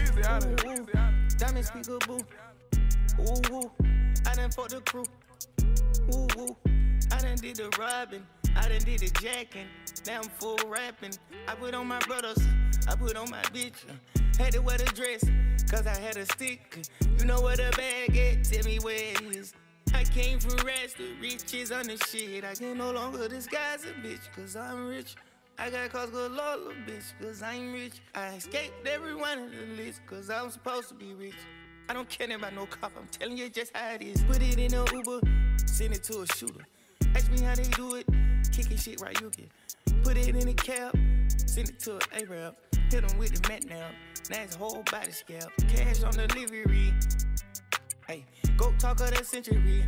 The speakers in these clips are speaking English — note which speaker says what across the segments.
Speaker 1: Weezy out of
Speaker 2: Ooh, ooh. Diamonds peekaboo. Ooh, ooh. I done fucked the crew. Ooh, ooh. I done did the robbing. I done did the jacking. Now I'm full rapping. I put on my brothers. I put on my bitch. Had to wear the dress. Cause I had a stick. You know where the bag at? Tell me where it is. I came for rest. The riches on the shit. I can no longer disguise a bitch. Cause I'm rich. I got cause galore, little bitch, cause I'm rich. I escaped every one of the list, cause I'm supposed to be rich. I don't care about no cop, I'm telling you just how it is. Put it in a Uber, send it to a shooter. Ask me how they do it, kicking shit right you get. Put it in a cab, send it to an Arab. Hit him with the mat now, now it's whole body scalp. Cash on delivery. Hey, go talk of the century.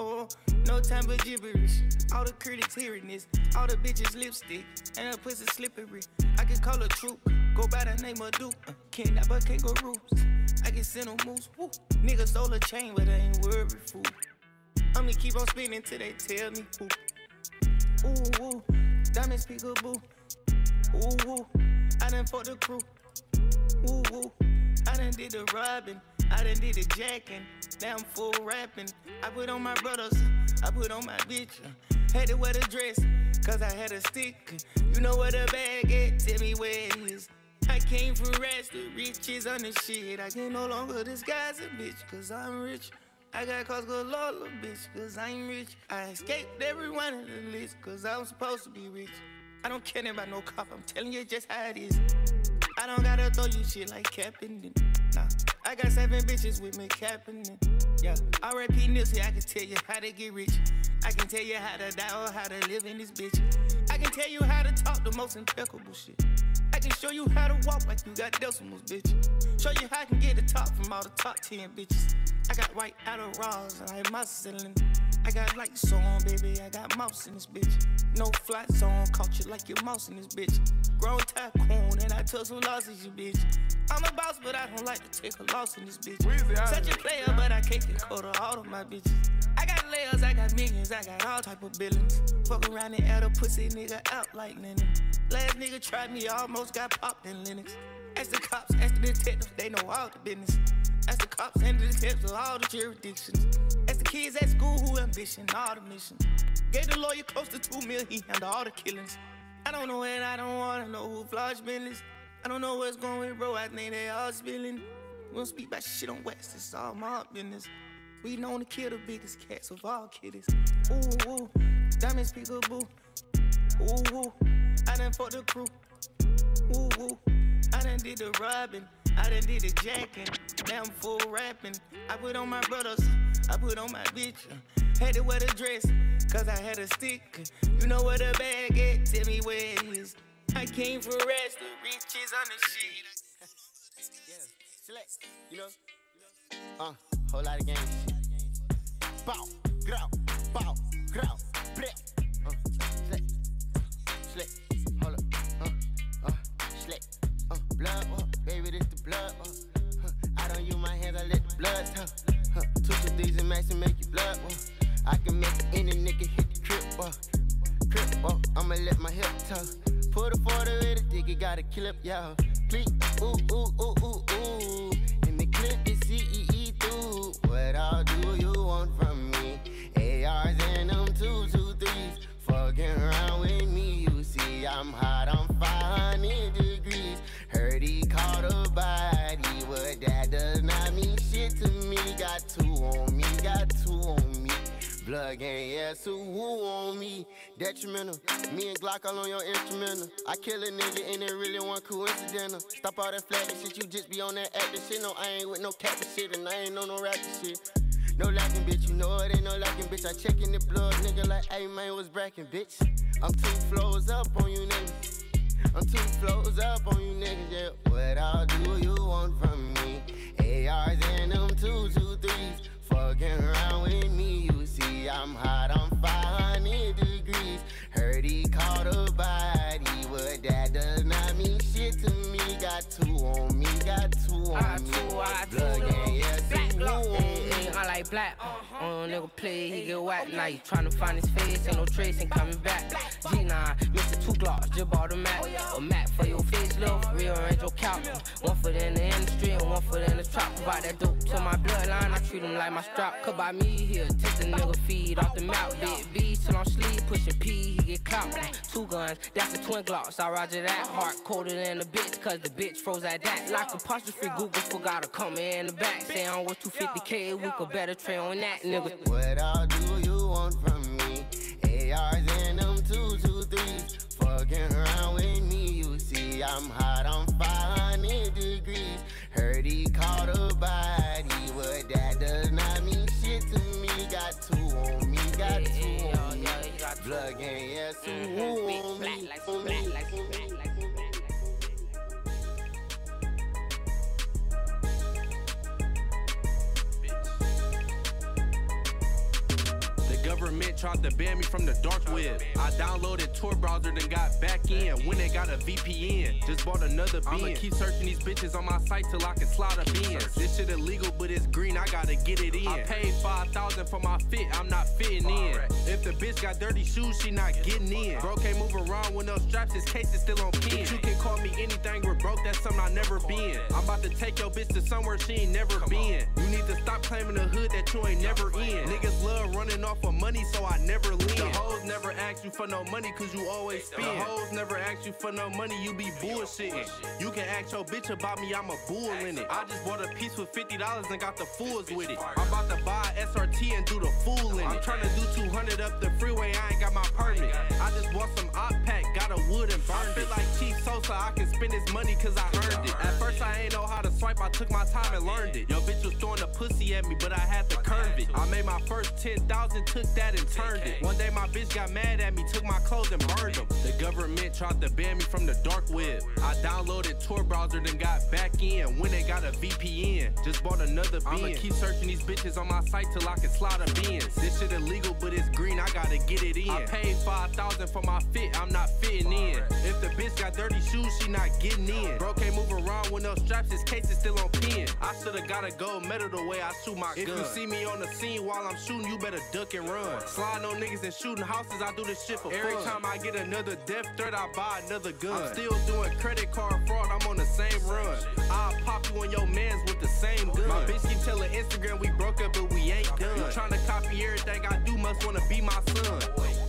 Speaker 2: Oh, no time but gibberish. All the critics hearing this, all the bitches lipstick, and her pussy slippery. I can call a troop, go by the name of Duke. Uh, kidnap a kangaroos. I can send them moose. Woo. Niggas stole a chain, but they ain't worried, fool. I'ma keep on spinning till they tell me who. Ooh, ooh, diamonds peekaboo. Ooh, ooh, I done fucked the crew. Ooh, ooh, I done did the robbing. I done did the jacking. Now I'm full rapping. I put on my brothers. I put on my bitch. Had to wear the dress. Cause I had a stick. You know where the bag at? Tell me where it is. I came for rest. The riches on the shit. I can no longer disguise a bitch. Cause I'm rich. I got cause galore, little bitch, cause I'm rich. I escaped every one of the list, cause I'm supposed to be rich. I don't care about no cop, I'm telling you just how it is. I don't gotta throw you shit like Kaepernick. I got seven bitches with me Kaepernick. Yeah, R.I.P. Nipsey, I can tell you how to get rich. I can tell you how to die or how to live in this bitch. I can tell you how to talk the most impeccable shit. I can show you how to walk like you got decimals, bitch. Show you how I can get the top from all the top 10 bitches. I got white outer raws and I have my ceiling. I got lights on, baby. I got mouse in this bitch. No flat zone, caught you like your mouse in this bitch. Grown tycoon I took some losses, you bitch. I'm a boss, but I don't like to take a loss in this bitch. Such a player, but I can't get caught of all of my bitches. I got layers, I got millions, I got all type of billions. Fuck around and add a pussy nigga out like Lennon. Last nigga tried me, almost got popped in Linux. Ask the cops, ask the detectives, they know all the business. Ask the cops and the detectives of all the jurisdictions. Ask the kids at school who ambition, all the missions. Gave the lawyer close to two mil, he handled all the killings. I don't know and I don't wanna know who Floyd business. I don't know what's going bro, I think they all spilling. We don't speak about shit on West, it's all my business. We known to kill the biggest cats of all kitties. Ooh, ooh, diamonds peekaboo. Ooh, ooh, I done fucked the crew. Ooh, ooh, I done did the robbing. I done did the jacking. Now I'm full rapping. I put on my brothers. I put on my bitch. Had to wear the dress. Cause I had a stick. You know where the bag at? Tell me where it is. I came for rest. The riches on the shit.
Speaker 3: Yeah, select, you know. Uh, whole lot of games. Bow, grow, bow, grow, bleh. Uh, select, select, hold up, uh, uh, select, uh, blood, uh, baby, this the blood, uh, huh. I don't use my hands, I let the blood, huh, huh. Two to these and max and make you blood, uh. I can make any nigga hit the crib, uh, crib, uh, I'ma let my hip tuck. Put a 40 with a dick, it got a clip, yeah. Please, ooh, ooh, ooh, ooh, ooh. And the clip is CEE through. What all do you want from me? ARs and them two, two, threes. Fucking around with me, you see I'm hot, I'm 500 Blood gang, yeah, so who on me? Detrimental. Me and Glock all on your instrumental. I kill a nigga and it really one coincidental. Stop all that flagging shit, you just be on that acting shit. No, I ain't with no capping shit and I ain't on no rapping shit. No lacking, bitch, you know it ain't no lacking, bitch. I check in the blood, nigga, like, hey, man, was bracking, bitch. I'm two flows up on you, niggas. I'm two flows up on you, niggas, yeah. What all do you want from me? ARs and them two, two, threes. Fucking around with me, you I'm hot, I'm 500 degrees. Heard he caught a body, but that does not mean. Got two on me, got two on
Speaker 4: I
Speaker 3: me.
Speaker 4: two, I two,
Speaker 3: Blood gang, yeah,
Speaker 4: Black
Speaker 3: two
Speaker 4: block,
Speaker 3: on me.
Speaker 4: I like
Speaker 1: black. Uh, on nigga play, he get whacked. Now you tryna find his face, ain't no trace, ain't coming back. G9, Mr. Two Glocks, just bought a Mac. A Mac for your face, love, rearrange your couch. One foot in the industry and one foot in the trap. Provide that dope to my bloodline, I treat him like my strap. Could buy me here, take the nigga feed off the mouth. Big B till I'm sleep, pushing P, he get clout. Two guns, that's the twin Glocks. I roger that. Heart colder than a bitch, cause the bitch froze at that. Like apostrophe, Google forgot to come in the back. Say I'm worth 250k, we could better trade on that, nigga.
Speaker 3: What all do you want from me? ARs and them two, two, threes. Fucking around with me, you see, I'm hot on 500 degrees. Heard he caught a body, but that does not mean shit to me. Got two on me, got two on me. Blood gang, yeah, two on me. On me.
Speaker 4: Government tried to ban me from the dark web. I downloaded Tor browser, then got back in. When they got a VPN, just bought another bin. I'ma keep searching these bitches on my site till I can slide a bin. This shit illegal, but it's green, I gotta get it in. I paid 5000 for my fit, I'm not fitting in. If the bitch got dirty shoes, she not getting in. Bro can't move around with no straps, his case is still on pin. You can call me anything, we're broke, that's something I never been. I'm about to take your bitch to somewhere she ain't never been. You need to stop claiming the hood that you ain't never in. Niggas love running off of money, so I never lean. The hoes never ask you for no money, cause you always spend. The hoes never ask you for no money, you be bullshitting. You can ask your bitch about me, I'm a bull in it. I just bought a piece with $50 and got the fools with it. I'm about to buy a SRT and do the fool in it. I'm trying to do 200 up the freeway, I ain't got my permit. I just bought some op pack, got a wood and burned it. Feel like Chief Sosa, I can spend this money cause I earned it. At first I ain't know how to swipe, I took my time and learned it. Yo bitch was throwing a pussy at me, but I had to curve it. I made my first 10,000, took that and turned it. One day my bitch got mad at me, took my clothes and burned them. The government tried to ban me from the dark web. I downloaded Tor browser, then got back in. When they got a VPN, just bought another bin. I'ma keep searching these bitches on my site till I can slide a bins. This shit illegal, but it's green, I gotta get it in. I paid 5000 for my fit, I'm not fitting in. If the bitch got dirty shoes, she not getting in. Bro can't move around with no straps, his case is still on pin. I should've got a gold medal the way I shoot my gun. If you see me on the scene while I'm shooting, you better duck and run. Slide on niggas and shooting houses, I do this shit for Every fun. time I get another death threat, I buy another gun. I'm still doing credit card fraud, I'm on the same run. I'll pop you on your mans with the same gun. My bitch keep telling Instagram we broke up, but we ain't done. You tryna copy everything I do, must wanna be my son.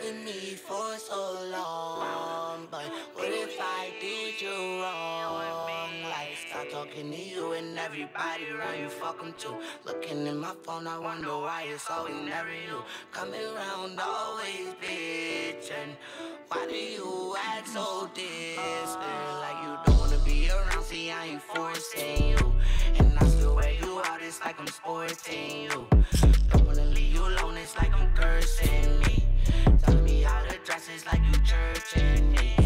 Speaker 5: Loving me for so long, but what if I did you wrong? Like, stop talking to you and everybody around you, fuck them too. Looking in my phone, I wonder why it's always never you. Coming around, always bitching. Why do you act so distant? Like you don't wanna be around, see, I ain't forcing you. And I still wear you out, it's like I'm sporting you. Don't wanna leave you alone, it's like I'm cursing me. To like you churching me.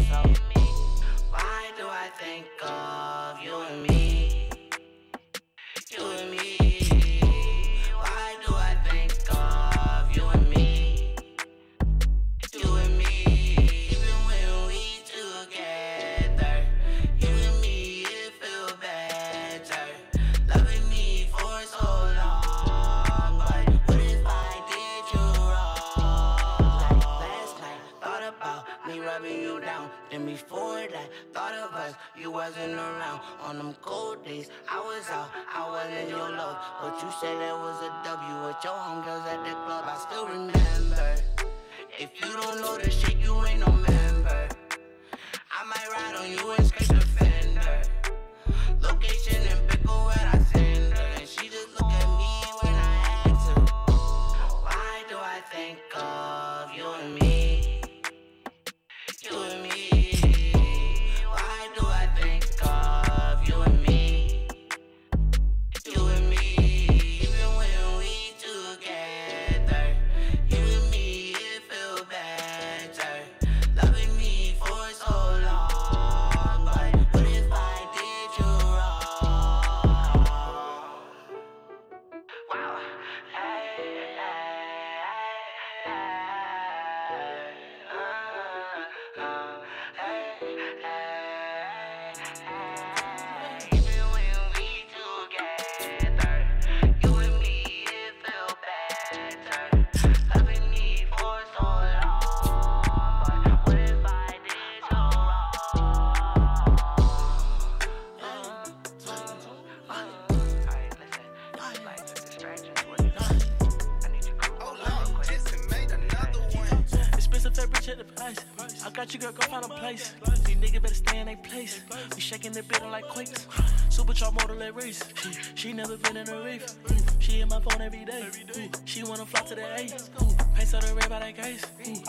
Speaker 5: Wasn't around. On them cold days, I was out, I wasn't your love. But you said there was a W with your homegirls at the club. I still remember. If you don't know the shit, you ain't no member. I might ride on you and scrape the fender. Location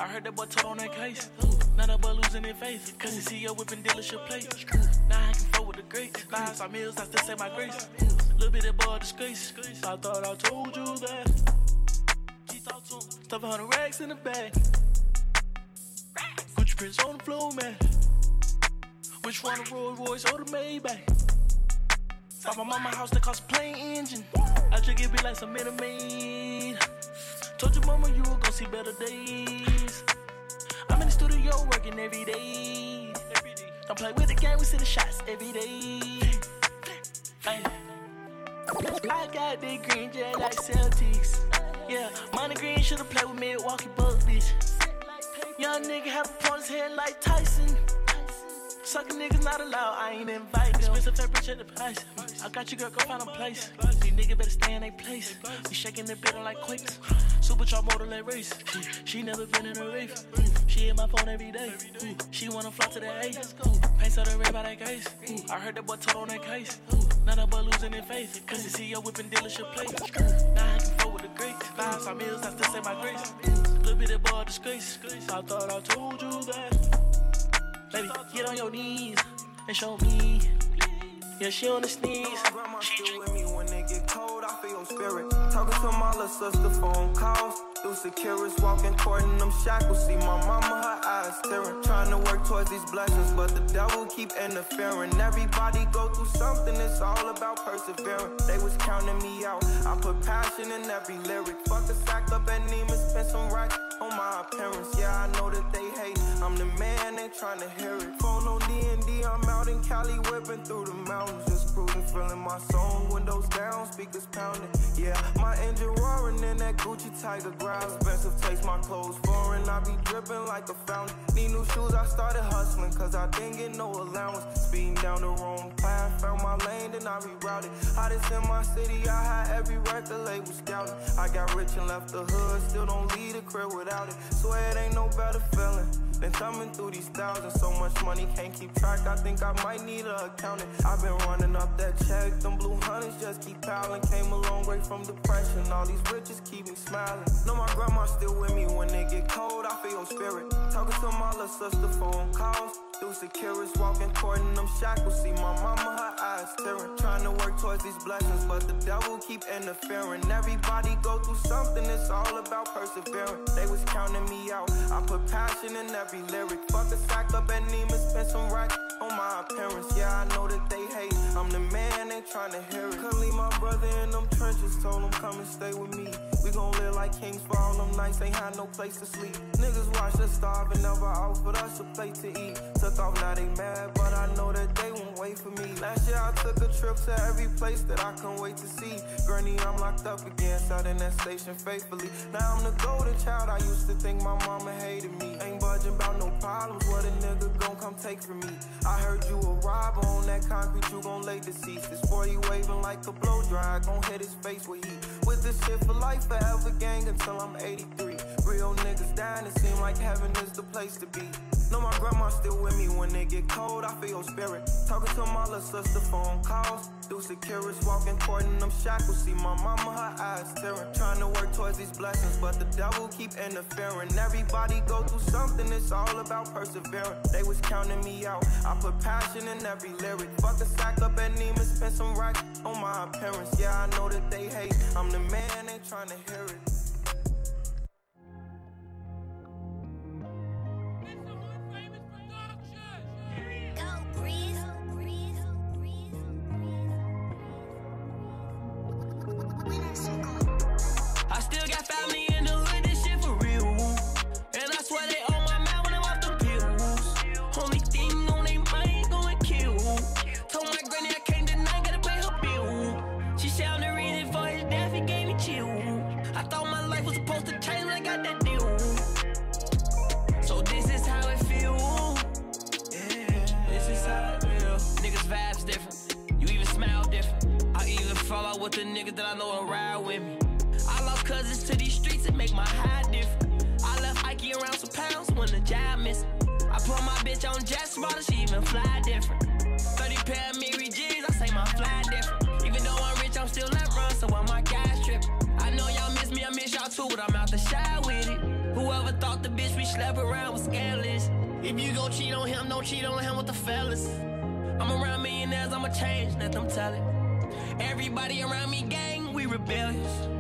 Speaker 5: I
Speaker 6: heard that boy told on that case. Of but losing their faith. Cause he see your whipping dealership plate. Now I can fuck with the greats. Five star meals, I still say my grace. Little bit of boy disgrace. I thought I told you that. Stuff a hundred racks in the bag. Gucci prints on the floor, man. Which one of Rolls Royce or the Maybach? Bought my mama house that cost a plane engine. I just it be like some minute. Told your mama you were gonna see better days. I'm in the studio working every day. Don't play with the game, we see the shots every day. I got big green jet like Celtics. Yeah, money green should've played with Milwaukee Bucks, bitch. Young nigga have a his head like Tyson. Suckin' niggas not allowed, I ain't invite them. Expensive fabric, check the price. I got you, girl, go find a place. These niggas better stay in their place. We shaking the building like quakes. Supercharged motor let race. She never been in a race. She hit my phone every day. She wanna fly to the A. Paint so the red by that case. I heard that boy told on that case. None but losing their faith. Cause you see your whipping dealership plate. Now I can with the greats. Five star meals, I still say my grace. Little bit of boy disgrace. I thought I told you that. Baby, get on your knees and show me. Yeah, she on the sneeze.
Speaker 7: Still with me when they get cold. I feel your spirit. Talking to my little sister, phone calls. Through securities, walking, courting them shackles. See my mama, her eyes tearing. Trying to work towards these blessings, but the devil keep interfering. Everybody go through something, it's all about persevering. They was counting me out. I put passion in every lyric. Fuck the sack up at Neiman, spend some racks on my appearance. Yeah, I know that they hate. I'm the man, they trying to hear it. Phone on D&D, I'm out in Cali, whipping through the mountains. Just cruising, feeling my song. Windows down, speakers pounding. Yeah, my engine roaring in that Gucci Tiger grab. Expensive taste, my clothes foreign. I be dripping like a fountain. Need new shoes, I started hustling, cause I didn't get no allowance. Speeding down the wrong path, found my lane, then I rerouted. Hottest in my city, I had every record label scouting. I got rich and left the hood, still don't leave the crib without it. Swear it ain't no better feeling. Been thumbing through these thousands, so much money can't keep track. I think I might need a accountant. I've been running up that check, them blue hunters just keep piling. Came a long way from depression, all these riches keep me smiling. Know my grandma still with me when it get cold. I feel your spirit. Talking to my little sister, phone calls. Through securities, walking, courting them shackles. See my mama, her eyes tearing. Trying to work towards these blessings, but the devil keep interfering. Everybody go through something, it's all about persevering. They was counting me out. I put passion in every lyric. Fuck a sack up at Neiman, spend some racks on my appearance. Yeah, I know that they hate. I'm the man, they trying to hear it. Couldn't leave my brother in them trenches, told him come and stay with me. We gon' live like kings for all them nights, ain't had no place to sleep. Niggas watch us starve and never offered us a plate to eat. Took off, now they mad, but I know that they won't wait for me. Last year I took a trip to every place that I couldn't wait to see. Gurney, I'm locked up again, sat in that station faithfully. Now I'm the golden child, I used to think my mama hated me. Ain't budging about no problems, what a nigga gon' come take from me. I heard you a robber on that concrete, you gon' lay deceased. This 40 waving like a blow dry, gon' hit his face with heat. With this shit for life, forever gang until I'm 83. Real niggas dying, it seem like heaven is the place to be. Know my grandma still with me when it get cold, I feel your spirit. Talking to my little sister, phone calls. Through securities, walking, courting them shackles. See my mama, her eyes tearing. Trying to work towards these blessings, but the devil keep interfering. Everybody go through something, it's all about persevering. They was counting me out. I put passion in every lyric. Fuck a sack up at Neiman, spend some racks on my appearance. Yeah, I know that they hate. I'm the man, ain't trying to hear it.
Speaker 6: I still got family
Speaker 8: cheat on him, with the fellas. I'm around millionaires, I'ma change, let them tell it. Everybody around me gang, we rebellious.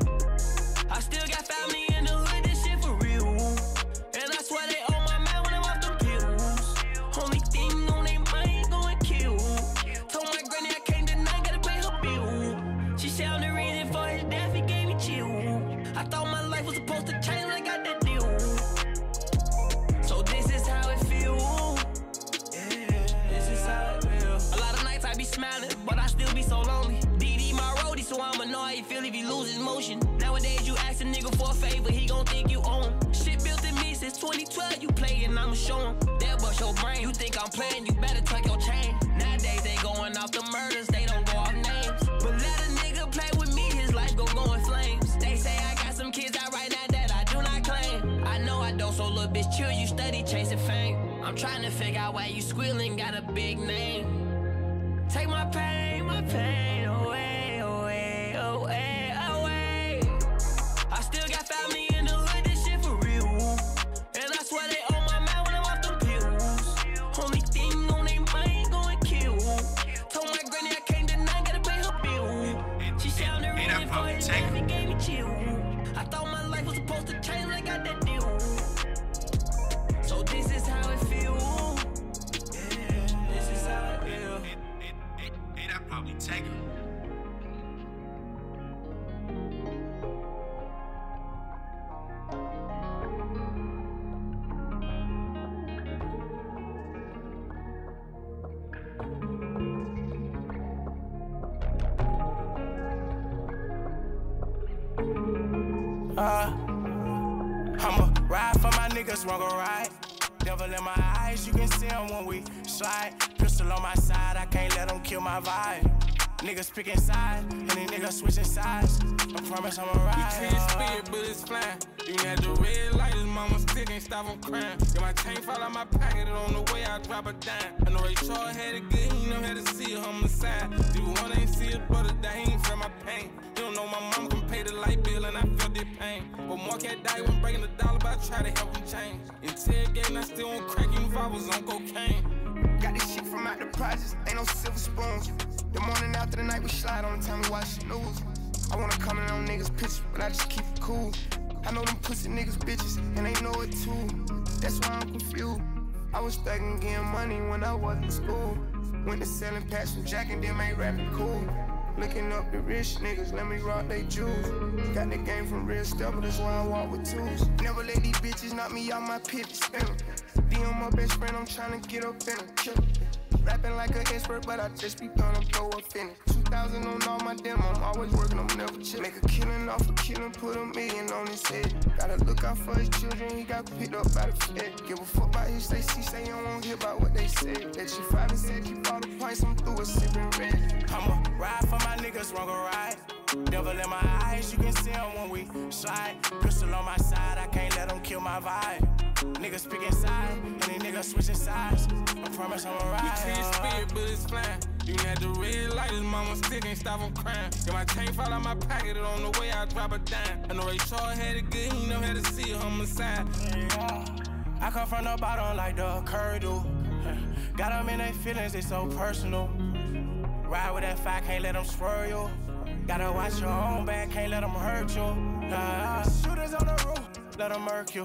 Speaker 8: Favor, he gon' think you own him. Shit built in me since 2012, you playin', I'ma show him. That bust your brain, you think I'm playing, you better tuck your chain. Nowadays they going off the murders, they don't go off names. But let a nigga play with me, his life gon' go in flames. They say I got some kids out right now that I do not claim. I know I don't, so little bitch chill, you steady chasing fame. I'm trying to figure out why you squealing, got a big name. Take my pain, my pain
Speaker 9: slide. Pistol on my side, I can't let them kill my vibe. Niggas picking sides, and these niggas switching sides. I promise I'ma ride.
Speaker 10: We can't spit, but it's flying. You had the red light, his mama still ain't stop him crying. Got my chain fall out my pocket, and on the way I drop a dime. I know Ray Charles had it good, he know how to see it on the side. Do one ain't see it, but it he ain't feel my pain. You don't know my mom can pay the light bill, and I felt that pain. But Mark had died when breaking the dollar, but I try to help him change. Interrogating, I still on crack, even if I was on cocaine.
Speaker 11: Got this shit from out the projects, ain't no silver spoons. The morning after the night we slide on the time we watch the news. I wanna comment on niggas' pictures, but I just keep it cool. I know them pussy niggas bitches, and they know it too. That's why I'm confused. I was thugging getting money when I was in school. Went to selling packs from Jack and them ain't rapping cool. Looking up the rich niggas, let me rock they jewels. Got the game from real stuff, that's why I walk with tools. Never let these bitches knock me out my pivot mm. DM my best friend, I'm tryna get up in a killer. Rapping like an expert, but I just be gonna blow a finish. 2000 on all my demo, I'm always working, I'm never chill. Make a killing off a killing, put a million on his head. Gotta look out for his children, he got picked up by the Fed. Give a fuck about his they see, say you won't hear about what they said. That you five and said keep all the points, I'm through a sipping red.
Speaker 9: I'ma ride for my niggas, wrong or right. Devil in my eyes, you can see 'em when we slide. Pistol on my side, I can't let 'em kill my vibe. Niggas picking sides, and these niggas switching sides. I promise I'ma
Speaker 10: We
Speaker 9: ride.
Speaker 10: can't spit, but it's flying. You had the red light, his mama still ain't stop him crying. Got my chain fall out my pocket, and on the way I drop a dime. I know Ray Charles had it good, he know how to see it on the side.
Speaker 9: I come from the bottom like the curd do. Got 'em in their feelings, they so personal. Ride with that fire, can't let them swerve you. Gotta watch your own back, can't let them hurt you. Uh, shooters on the roof, let them murk you.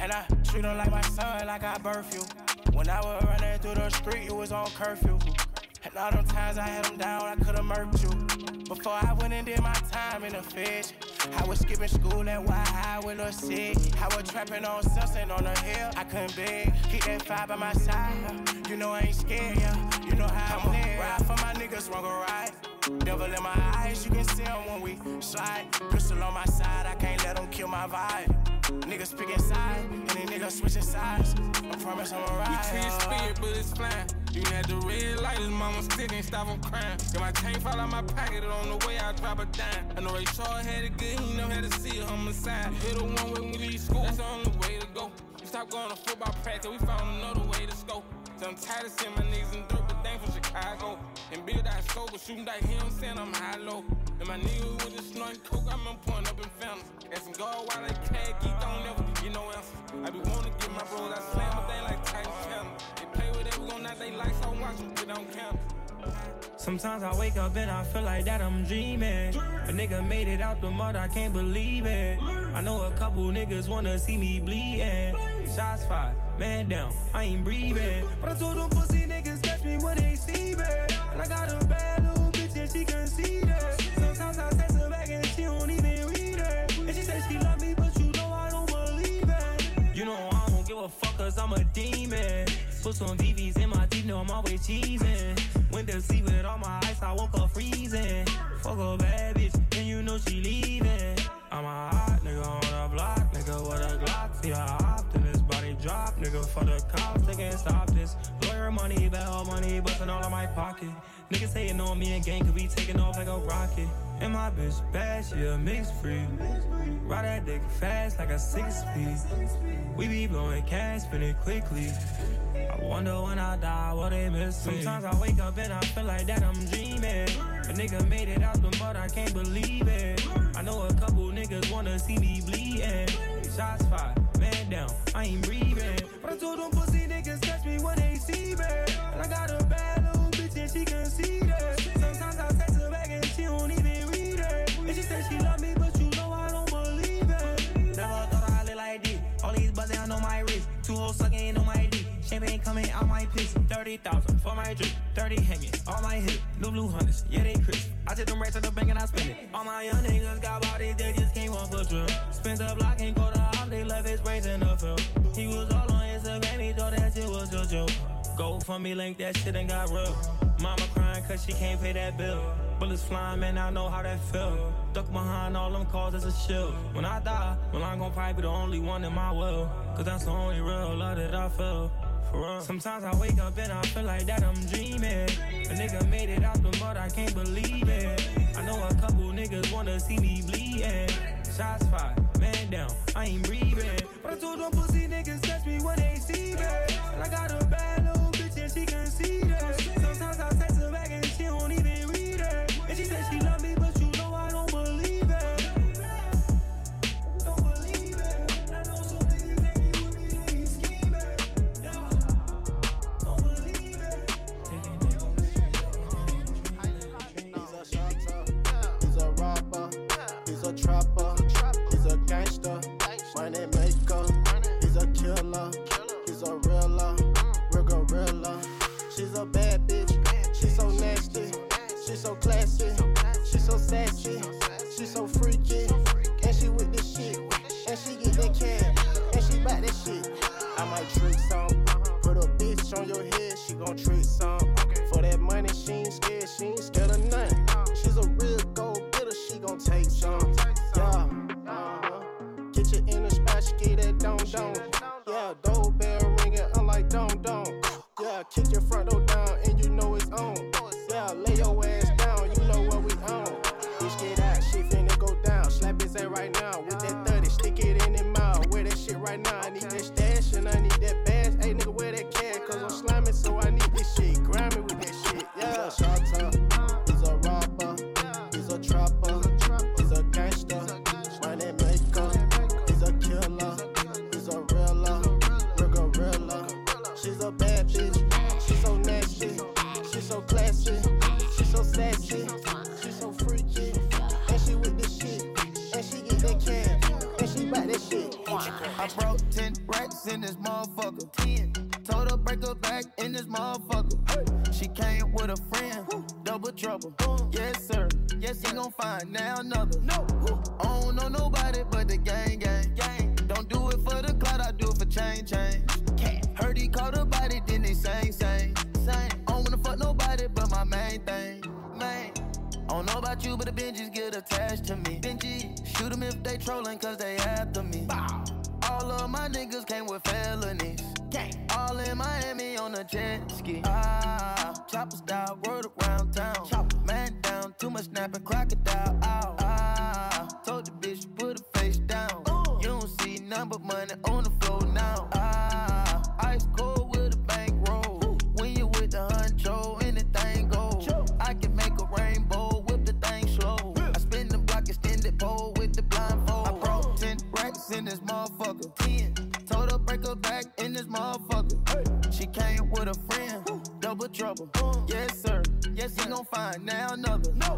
Speaker 9: And I treat them like my son, like I birth you. When I was running through the street, you was on curfew. And all them times I had them down, I could've murked you. Before I went and did my time in the fish, I was skipping school at White High with a sick. I was trapping on Sunset on the hill, I couldn't beg. Keep that five by my side, you know I ain't scared, yeah. You know how I'm I'ma live. Ride for my niggas, wrong or right. Devil in my eyes, you can see 'em when we slide. Pistol on my side, I can't let 'em kill my vibe. Niggas sides, and these niggas switching sides. I promise I'ma
Speaker 10: We
Speaker 9: ride.
Speaker 10: can't spit, but it's flying. You had the red light, his mama still ain't stop him crying. Got my chain fall out my pocket, on the way I drop a dime. I know Ray Charles had it good, he know how to see the side. Hit a one when we leave school, that's the only way to go. We stopped going to football practice, we found another way to scope. I'm tired of seeing my niggas in dirt, they Chicago. And Bill that sober, shooting that hill, I'm saying I'm high low. And my niggas with the snorting coke, I'm point up in fountains. some God while they can't geek, don't never get no answer. I be to get my bros, I slam a thing like Titan Channel. They play with gon' knock they like, so watch them, get on camera.
Speaker 12: Sometimes I wake up and I feel like that I'm dreaming. A nigga made it out the mud, I can't believe it. I know a couple niggas wanna see me bleeding. Shots fired, man down, I ain't breathing. But I told them pussy niggas catch me when they see me. And I got a bad little bitch and she can see that. Sometimes I text her back and she don't even read it. And she said she love me, but you know I don't believe it. You know I don't give a fuck cause I'm a demon. Put some VVs in my teeth, know I'm always cheesing. Went to sleep with all my ice, I woke up freezing. Fuck a bad bitch, and you know she leaving. I'm a hot for the cops, they can't stop this. Lawyer money, bail money, bustin' all in my pocket. Niggas hating on me and gang, cause we taking off like a rocket. And my bitch bad, she a mixed free. Ride that dick fast like a six speed. We be blowing cash, spinning quickly. I wonder when I die, what they miss. Sometimes I wake up and I feel like that I'm dreaming. A nigga made it out the mud, I can't believe it. I know a couple niggas wanna see me bleeding. Shots fired, man down, I ain't breathing. I told them pussy niggas catch me when they see me. And I got a bad little bitch and she can see that. Sometimes I text her back and she don't even read it. And she said she love me, but you know I don't believe it. Never thought I look like this. All these buzzing on my wrist. Two hoes sucking on my dick. Champagne coming out my piss. 30,000 for my drip. 30 hanging on my hip. New blue hunters, yeah, they crisp. I took them racks to the bank and I spend it. All my young niggas got bodies, they just came off a trip. Spent the block and go to house, they left his brains in the field. He was all he thought that shit was a joke. Go for me, link that shit and got real. Mama crying cause she can't pay that bill. Bullets flying, man, I know how that feel. Duck behind all them cars as a shield. When I die, well, I'm gon' probably be the only one in my will. Cause that's the only real love that I feel. Sometimes I wake up and I feel like that I'm dreaming. A nigga made it out the mud, I can't believe it. I know a couple niggas wanna see me bleeding. Shots fired, man down, I ain't breathing. But I told them pussy niggas catch me when they. And I got a
Speaker 13: broke 10 racks in this motherfucker. 10. Told her break her back in this motherfucker. She came with a friend, double trouble. Yes, sir. Yes, he gon' find now another. No. I don't know nobody but the gang, gang, gang. Don't do it for the clout, I do it for chain, chain. Heard he caught a body, then they sang, sang, sang. I don't wanna fuck nobody but my main thing, main. I don't know about you, but the Benjis get attached to me. Benji, shoot them if they trolling, cause they after me. All of my niggas came with felonies. Gang. All in Miami on a jet ski. Ah, chopper style, word around town. Man down, too much snapping, crocodile. Ow. Trouble. Yes, sir. Yes, he gon' find now another. No.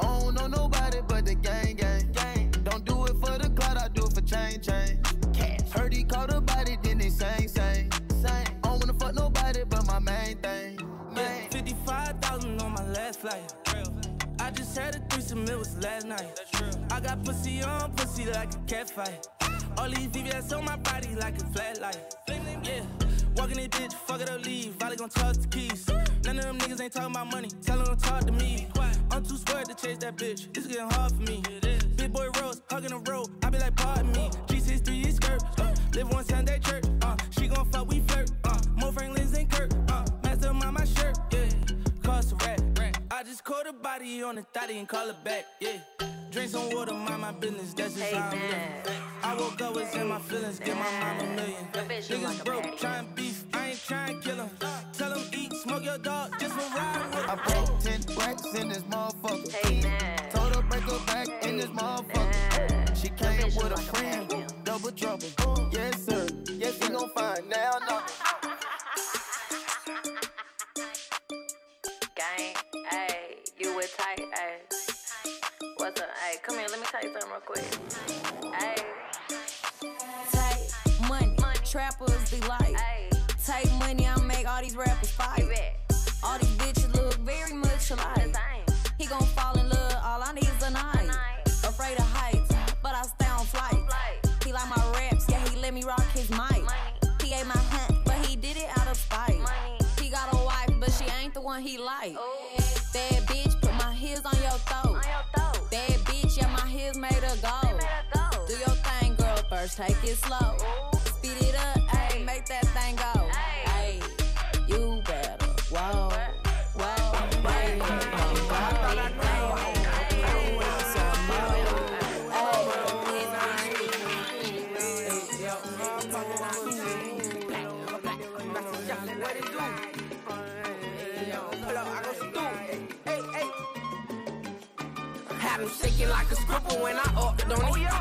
Speaker 13: I don't know nobody but the gang, gang, gang. Don't do it for the cloud, I do it for chain, chain. Cash. Heard he caught a body, then they sang, sang, sang. I don't wanna fuck nobody but my main thing.
Speaker 12: Yeah, 55,000 on my last flight. I just had a threesome, it was last night. I got pussy on pussy like a cat fight. All these VVS on my body like a flat light. Yeah. Walking this bitch, fuck it up, leave. Valley gon' toss the keys. None of them niggas ain't talking about money. Tell them to talk to me. I'm too scared to chase that bitch. It's getting hard for me. Big boy Rose, hugging the road. I be like, pardon me. G63 skirt. Uh, live one Sunday church. Uh, she gon' fuck, we flirt. Uh, more Franklin's and Kirk. Uh, master on my shirt. Yeah. Cost a rat. I just caught a body on the thotty and call it back. Yeah. Drink some water, mind my business. That's just how I'm living. I woke up, was in my feelings. Give my mom a million. Niggas broke, trying beef. I ain't trying kill him. Tell him eat, smoke your dog, just for riding with
Speaker 13: I broke 10 racks in this motherfucker. Hey, Told her break her back in this motherfucker. She came with a friend, double trouble. Yes, sir. Yes, he gon' find now, no.
Speaker 14: Gang, ayy, you with tight, ayy. What's up, ayy? Come here, let me tell you something real quick. Ayy.
Speaker 15: Tight money, trappers delight. Hey. Tight money, I make all these rappers fight. All these bitches look very much alike. He gon' fall first take it slow. Speed it up, ayy, make that thing go. Ayy, you better, whoa, whoa, whoa,
Speaker 1: Had him shaking like a scribble when I upped on it.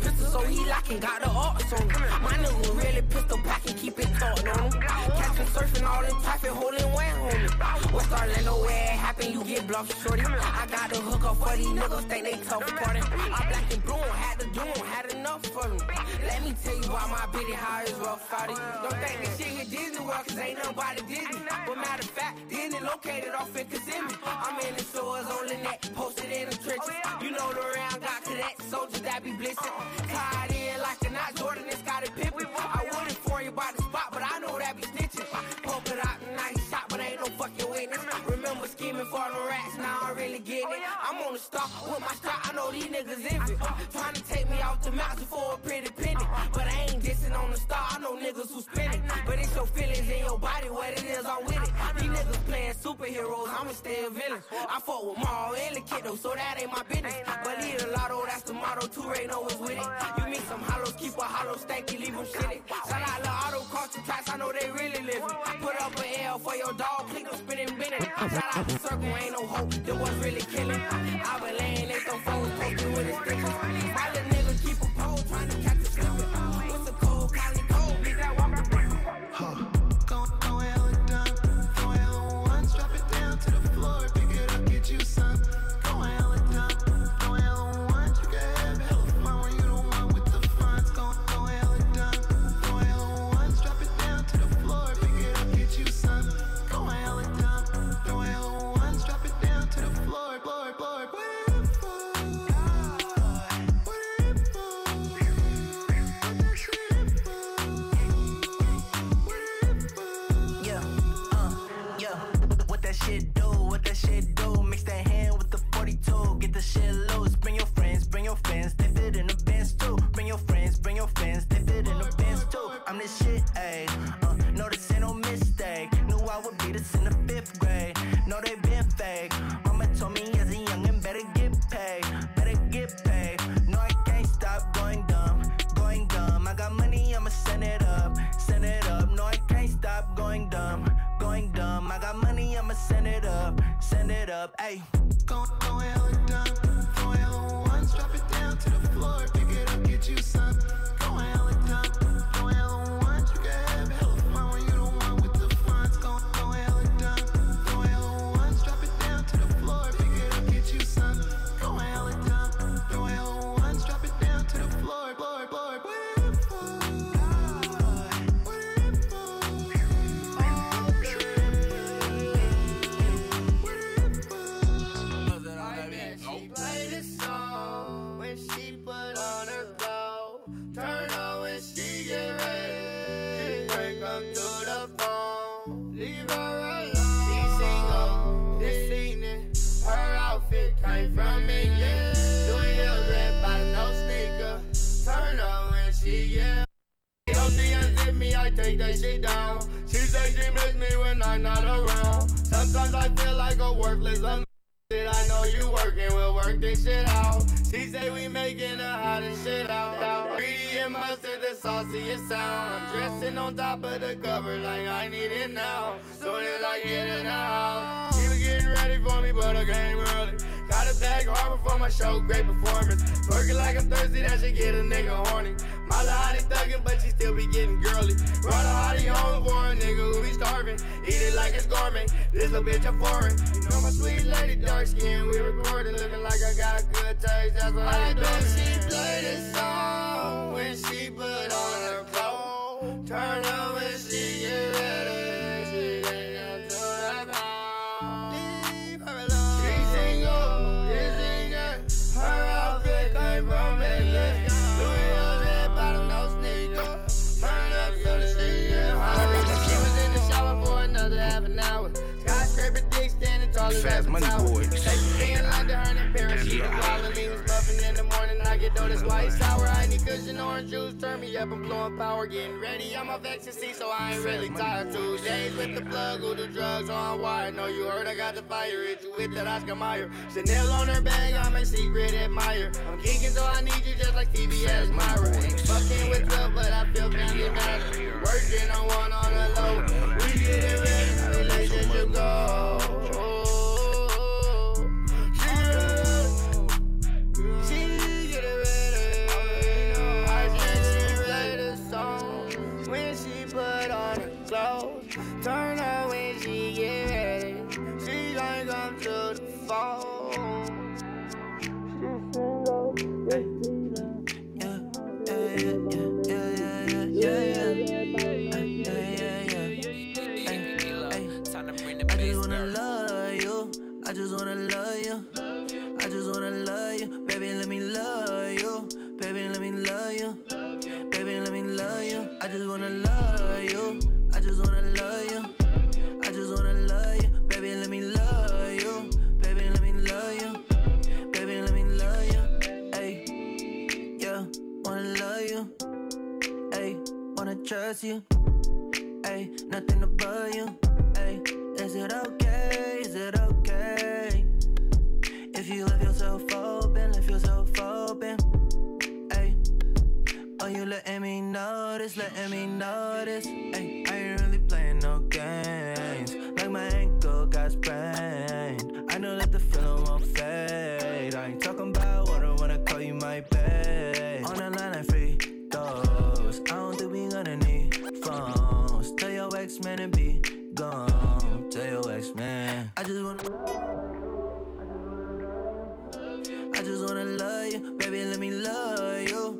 Speaker 1: Pistol, so he locking, got the arts on him. My nigga really pistol pack and keep it thought on him. Catch him surfing all in traffic, holding me. West Orlando, where it happen, you get bluffed, shorty. I got the hook up for these niggas, think they tough party. I black and blue, had to do 'em, had enough for me. Let me tell you why my bitty high is rough, Friday. Don't think this shit here Disney World, cause ain't nobody Disney. But matter of fact, Disney located off in Kissimmee. I'm in the stores on the net, posted in the trenches. You know the round got that soldiers that be blitzing. With my strap, I know these niggas envy. Uh, Trying to take me off the mountain for a pretty penny. But I ain't dissing on the star, I know niggas who spin it. But it's your feelings in your body, what it is, I'm with it. These niggas playing superheroes, I'ma stay a villain. I fought with Maul and the kiddo, so that ain't my business. But Believe the lotto, that's the motto, two Ray know is with it. You meet some hollows, keep a hollow stanky, leave them shitty. Shout out the auto culture tracks, I know they really living. Put up an L for your dog, click them spinning minute. Shout out the circle, ain't no hope, that was
Speaker 16: take that shit down. She say she miss me when I'm not around. Sometimes I feel like a worthless un- I know you working, we'll work this shit out. She say we making the hottest shit out. Greedo and mustard, the sauciest sound. I'm dressing on top of the cover like I need it now. Soon as I get the house, she was getting ready for me, but I came early. Got a bag hard before my show, great performance. Working like I'm thirsty, that should get a nigga horny. My hottie thuggin', but she still be getting girly. Brought a hottie home for a nigga who be starving. Eat it like it's gourmet. This little bitch a foreign. You know my sweet lady, dark skin. We recording, looking like I got good taste. That's what I, I bet she play this song when she put on her clothes. Turn up sour. I need cushion orange juice, turn me up, I'm blowing power, getting ready. I'm off ecstasy, so I ain't really tired. Two days with the plug, who the drugs on wire. Know you heard I got the fire, hit you with that Oscar Mayer. Chanel on her bag, I'm a secret admirer. I'm geeking, so I need you just like TBS Myra. Ain't fucking with 12, but I feel family matter. Working on one on the low. We get it ready, relationship go. You. Hey, nothing bug you. Hey, is it okay? Is it okay? If you left yourself open, left yourself open. Hey, oh, you letting me notice, letting me notice. Hey I ain't really playing no games. Like my ankle got sprained. I know that the feeling won't fade. I ain't talking about I wanna call you my. Man. I just wanna. I just wanna love you, baby. Let me love you,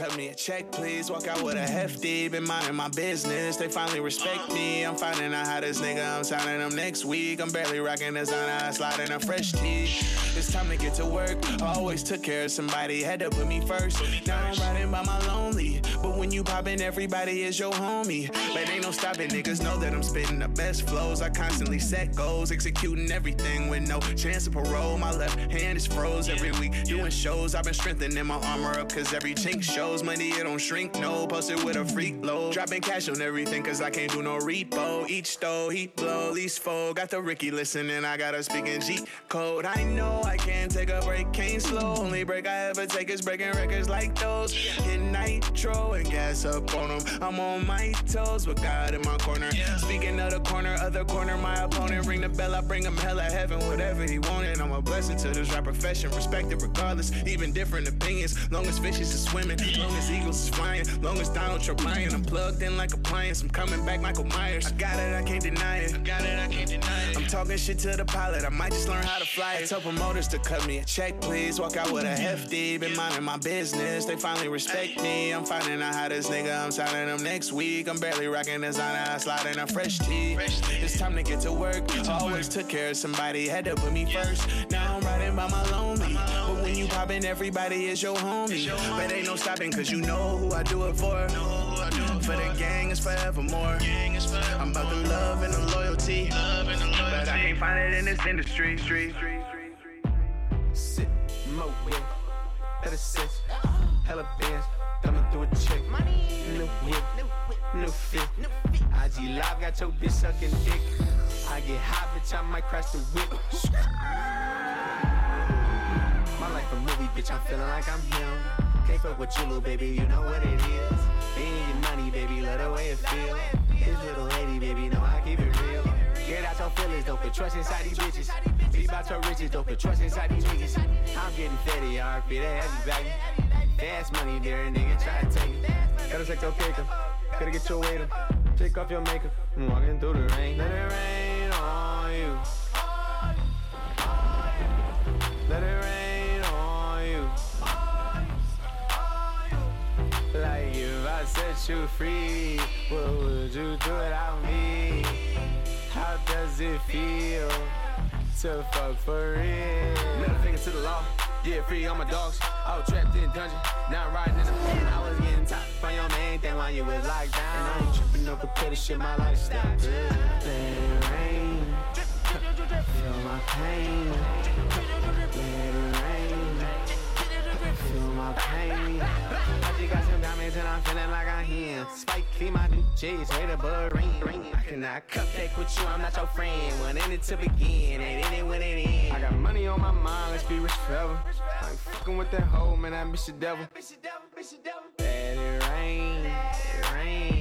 Speaker 17: cut me a check, please. Walk out with a hefty, been minding my business. They finally respect me. I'm finding out how this nigga, I'm signing them next week. I'm barely rocking I slide in a fresh tee. It's time to get to work. I always took care of somebody, had to put me first. Now I'm riding by my lonely. But when you poppin', everybody is your homie. But ain't no stopping, niggas know that I'm spitting the best flows. I constantly set goals, executing everything with no chance of parole. My left hand is froze every week, doing shows. I've been strengthening my armor up, cause every chink shows money, it don't shrink, no. Posted with a freak low. Dropping cash on everything, cause I can't do no repo. Each stove, heat blow, least four. Got the Ricky listening, I gotta speak in G code. I know I can't take a break, can't slow. Only break I ever take is breaking records like those. Hit nitro and gas up on them. I'm on my toes, but God in my corner. Speaking of the corner, other corner, my opponent. Ring the bell, I bring him hella heaven, whatever he wanted. I'm a blessing to this rap profession, respected regardless. Even different opinions, long as fishes is swimming. Long as eagles is flying, long as Donald Trump lying. I'm plugged in like a appliance, I'm coming back Michael Myers. I got it, I can't deny it. I got it, I can't deny it. I'm talking shit to the pilot, I might just learn how to fly it. I tell promoters to cut me a check, please. Walk out with a hefty, been minding my business. They finally respect me. I'm finding out how this nigga, I'm signing them next week. I'm barely rocking designer, I slide in a fresh tee. It's time to get to work. Always took care of somebody, had to put me first. Now I'm riding by my lonely. When you poppin', everybody is your homie. But ain't no stopping, cause you know who I do it for. for the gang is forevermore. I'm about the love and the loyalty. But I can't find it in this industry.
Speaker 18: Sit, mo, better sense. Hella bands, coming through a check. New whip, new fit. IG Live got your bitch sucking dick. I get high, bitch, I might crash the whip. My life a movie, bitch, I'm feeling like I'm him. Can't fuck with you, little baby, you know what it is. Being your money, baby, love the way it feel. This little lady, baby, know I keep it real. Get out your feelings, don't put trust inside these bitches. Be about your riches, don't put trust inside these niggas. I'm getting fatty, RP, heavy baby. Fast money there, nigga, try to take it. Gotta check your cake Gotta get your weight up. Take off your makeup. I'm walking through the rain. Let it rain set you free, what would you do without me? How does it feel to fuck for real? Middle finger to the law. Yeah, free on my dogs. I was trapped in a dungeon. Now I'm riding in the I was getting top from your main thing while you was locked down. And I ain't tripping no competitive shit, my lifestyle. Let it rain. Feel my pain. Let I just got some diamonds and I'm feeling like I'm him. Spike clean my new J's, way the bud ring. I cannot cupcake with you, I'm not your friend. One in it to begin, in it when it ends. I got money on my mind, let's be rich forever. I ain't fucking with that hoe, man, I miss the devil. Let it rain, let it rain,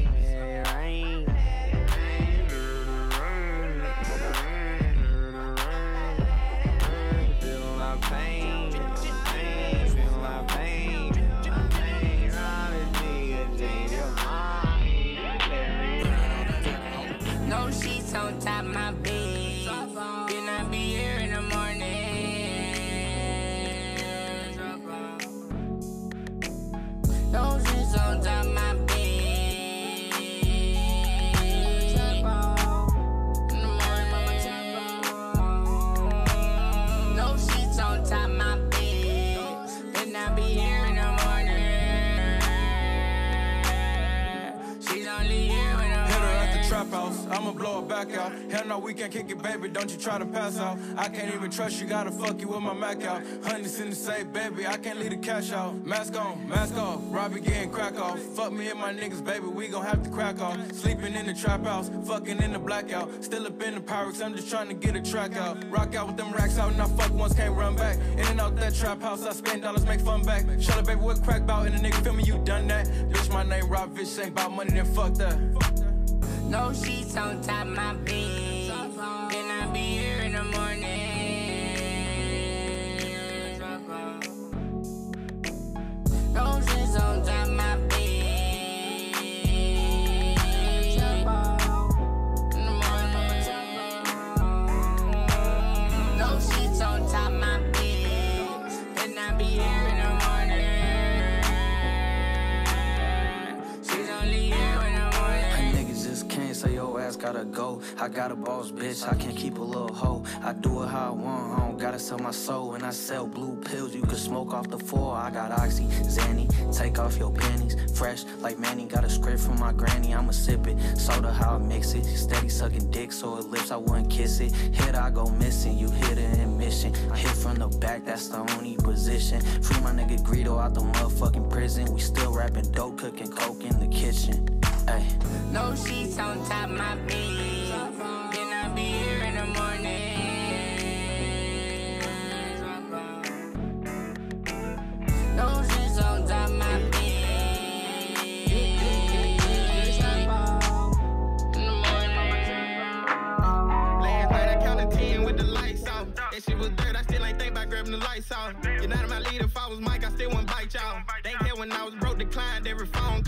Speaker 4: Don't you try to pass out. I can't even trust you, gotta fuck you with my Mac out. Hundreds in the safe, baby. I can't leave the cash out. Mask on, mask off. Robbie getting crack off. Fuck me and my niggas, baby. We gon' have to crack off. Sleeping in the trap house, fucking in the blackout. Still up in the Pyrex, I'm just trying to get a track out. Rock out with them racks out, and I fuck once, can't run back. In and out that trap house, I spend dollars, make fun back. Shut up, baby, what crack bout? And the nigga feel me, you done that. Bitch, my name Rob Fish, ain't about money, then fuck that.
Speaker 19: No sheets on top my bed. I
Speaker 20: got a boss, bitch. I can't keep a little hoe. I do it how I want. I don't gotta sell my soul. And I sell blue pills. You can smoke off the floor. I got oxy, Zanny. Take off your panties. Fresh like Manny. Got a script from my granny. I'ma sip it. Soda how I mix it. Steady sucking dick so it lips. I wouldn't kiss it. Hit I go missing. You hit it in mission. Hit from the back. That's the only position. Free my nigga Greedo out the motherfucking prison. We still rapping dope, cooking coke in the kitchen. Ay.
Speaker 19: No sheets on top my bed.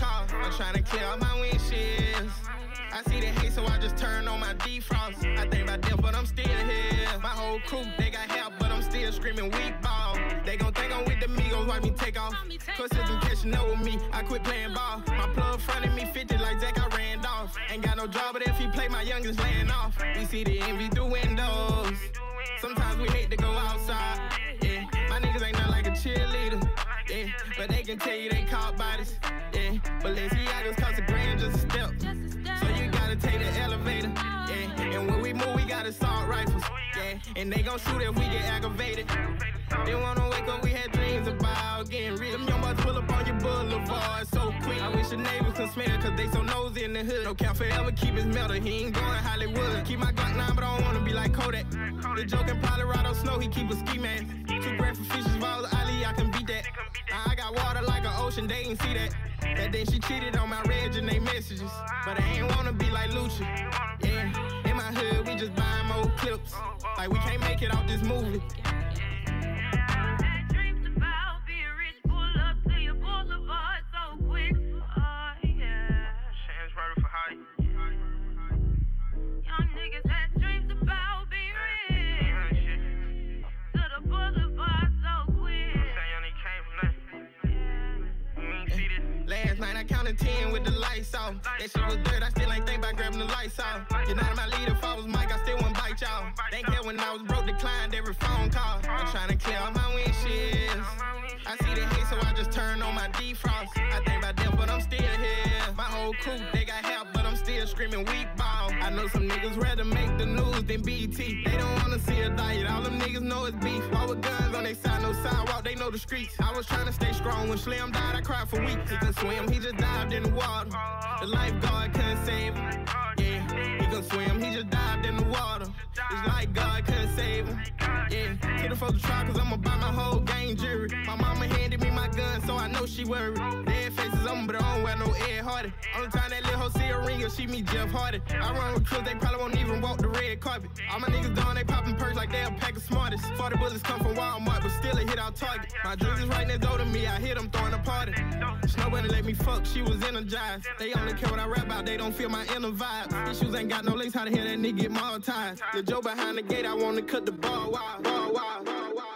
Speaker 10: I'm trying to clear all my windshields. I see the hate, so I just turn on my defrost. I think about death, but I'm still here. My whole crew, they got help, but I'm still screaming weak ball. They gon' think I'm with the Migos, watch me take off. Cause them catching up with me, I quit playing ball. My plug fronted me 50 like Zach, I ran off. Ain't got no job, but if he play, my youngest laying off. We see the envy through windows. Sometimes we hate to go outside. Yeah, my niggas ain't nothing like a cheerleader yeah. But they can tell you they caught bodies, yeah. But Balenciaga's cost a grand just a step. So you gotta take the elevator, yeah. And when we move, we got assault rifles, yeah. And they gon' shoot if we get aggravated. They wanna wake up, we had dreams about getting rich. Them young boys pull up on your boulevard so quick. I wish the neighbors could smell, cause they so nosy in the hood. No count forever, keep his metal. He ain't going Hollywood. Keep my Glock 9, but I don't wanna be like Kodak. The joke in Colorado snow, he keep a ski mask. Two grand for fishes, balls, Ali, I can beat that. I got water like an ocean, they ain't see that. That day she cheated on my reg and they messages. But I ain't wanna be like Lucha. Yeah, in my hood, we just buying more clips. Like we can't make it off this movie. Night I counted 10 with the lights off. That shit was dirt, I still ain't think about grabbing the lights off. You're not my leader, if I was Mike, I still wouldn't bite y'all. Thank care when I was broke, declined every phone call. I'm trying to clear all my windshields. I see the hate, so I just turned on my defrost. I think about them, but I'm still here. My whole crew, they got help, I'm screaming weak ball. I know some niggas rather make the news than BT. They don't wanna see a diet, all them niggas know it's beef. All with guns on their side, no sidewalk, they know the streets. I was trying to stay strong when Slim died, I cried for weeks. He can swim, he just dived in the water. The lifeguard couldn't save him. Yeah, can swim, he just dived in the water. It's like God couldn't save him. Yeah, to the to try, cause I'ma buy my whole gang jury. My mama handed me my gun, so I know she worried. Dead faces on, but I don't wear no Ed Hardy. Only time that little hoe see a ring, she meet Jeff Hardy. I run with crews, they probably won't even walk the red carpet. All my niggas done, they popping perks like they a pack of smartest. 40 bullets come from Walmart, but still it hit our target. My drugs is right next door to me, I hit them throwing a party. Nobody let me fuck, she was energized. They only care what I rap about, they don't feel my inner vibe. Shoes ain't got got no legs, how to hear that nigga get monetized? The Joe behind the gate, I wanna cut the ball wild, ball wild, ball wild.